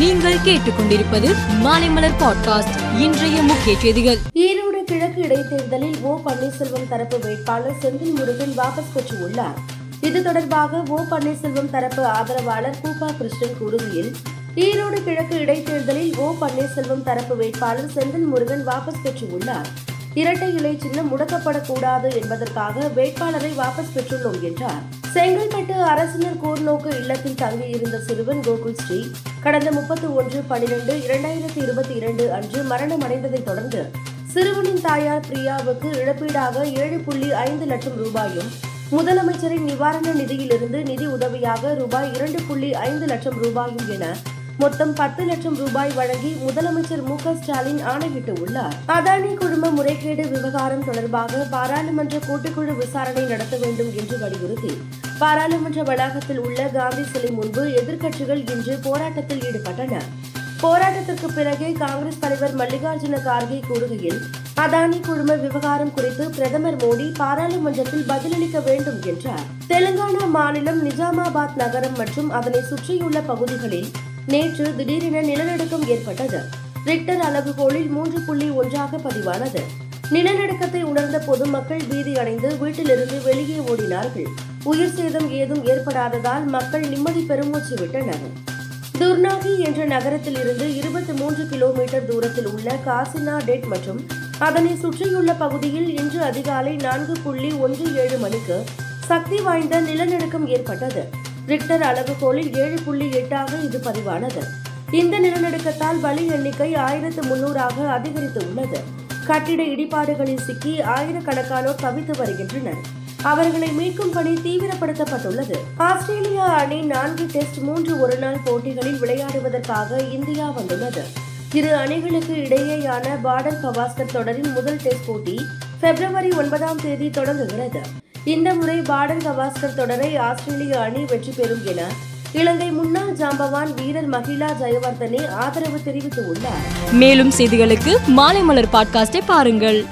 நீங்கள் கேட்டுக்கொண்டிருப்பது மாலைமலர் பாட்காஸ்ட் இன்றைய முக்கிய செய்திகள். ஈரோடு கிழக்கு இடைத்தேர்தலில் ஓ பன்னீர்செல்வம் தரப்பு வேட்பாளர் செந்தில் முருகன் வாபஸ் பெற்றுள்ளார். இது தொடர்பாக ஓ பன்னீர்செல்வம் தரப்பு ஆதரவாளர் கூப்பா கிருஷ்ணன் கூறுகையில் ஈரோடு கிழக்கு இடைத்தேர்தலில் ஓ பன்னீர்செல்வம் தரப்பு வேட்பாளர் செந்தில் முருகன் வாபஸ் பெற்றுள்ளார். இரட்டை இலை சின்னம் முடக்கப்படக்கூடாது என்பதற்காக வேட்பாளரை வாபஸ் பெற்றுள்ளோம் என்றார். செங்கல்பட்டு அரசினர் கூர்நோக்கு இல்லத்தில் தங்கியிருந்த சிறுவன் கோகுல் ஸ்ரீ கடந்த முப்பத்தி ஒன்று பனிரெண்டு இரண்டாயிரத்தி இருபத்தி இரண்டு அன்று மரணமடைந்ததைத் தொடர்ந்து சிறுவனின் தாயார் பிரியாவுக்கு இழப்பீடாக ஏழு புள்ளி ஐந்து லட்சம் ரூபாயும் முதலமைச்சரின் நிவாரண நிதியிலிருந்து நிதி உதவியாக ரூபாய் இரண்டு புள்ளி ஐந்து லட்சம் ரூபாயும் என மொத்தம் பத்து லட்சம் ரூபாய் வழங்கி முதலமைச்சர் மு ஸ்டாலின் ஆணையிட்டு உள்ளார் அதானி குழும முறைகேடு விவகாரம் தொடர்பாக பாராளுமன்ற கூட்டுக்குழு விசாரணை நடத்த வேண்டும் என்று வலியுறுத்தி பாராளுமன்ற வளாகத்தில் உள்ள காந்தி சிலை முன்பு எதிர்க்கட்சிகள் இன்று போராட்டத்தில் ஈடுபட்டன. போராட்டத்திற்கு பிறகே காங்கிரஸ் தலைவர் மல்லிகார்ஜுன கார்கே கூறுகையில் அதானி குழும விவகாரம் குறித்து பிரதமர் மோடி பாராளுமன்றத்தில் பதிலளிக்க வேண்டும் என்றார். தெலுங்கானா மாநிலம் நிஜாமாபாத் நகரம் மற்றும் அதனை சுற்றியுள்ள பகுதிகளில் நேற்று திடீரென நிலநடுக்கம் ஏற்பட்டது. ரிக்டர் அளவுகோலில் மூன்று புள்ளி ஒன்றாக பதிவானது. நிலநடுக்கத்தை உணர்ந்த பொதுமக்கள் பீதி அடைந்து வீட்டிலிருந்து வெளியே ஓடினார்கள். உயிர் சேதம் ஏதும் ஏற்படாததால் மக்கள் நிம்மதி பெருமூச்சு விட்டனர் துர்நாகி என்ற நகரத்தில் இருந்து இருபத்தி மூன்று கிலோமீட்டர் தூரத்தில் உள்ள காசினா டெட் மற்றும் அதனை சுற்றியுள்ள பகுதியில் இன்று அதிகாலை நான்கு புள்ளி ஒன்று ஏழு மணிக்கு சக்தி வாய்ந்த நிலநடுக்கம் ஏற்பட்டது. ரிக்டர் அளவுகோலில் ஏழு புள்ளி எட்டாக இது பதிவானது. இந்த நிலநடுக்கத்தால் பலி எண்ணிக்கை ஆயிரத்து முன்னூறாக அதிகரித்து உள்ளது. கட்டிட இடிபாடுகளில் சிக்கி ஆயிரக்கணக்கானோர் தவித்து வருகின்றனர். அவர்களை மீட்கும் பணி தீவிரப்படுத்தப்பட்டுள்ளது. ஆஸ்திரேலியா அணி நான்கு டெஸ்ட் மூன்று ஒருநாள் போட்டிகளில் விளையாடுவதற்காக இந்தியா வந்துள்ளது. இரு அணிகளுக்கு இடையேயான பார்டர் கவாஸ்கர் தொடரின் முதல் டெஸ்ட் போட்டி பிப்ரவரி ஒன்பதாம் தேதி தொடங்குகிறது. இந்த முறை பாடன் கவாஸ்கர் தொடரை ஆஸ்திரேலிய அணி வெற்றி பெறும் என இலங்கை முன்னாள் ஜாம்பவான் வீரர் மகிழா ஜெயவர்தனே ஆதரவு தெரிவித்துள்ளார். மேலும் செய்திகளுக்கு மாலை மலர் பாட்காஸ்டை பாருங்கள்.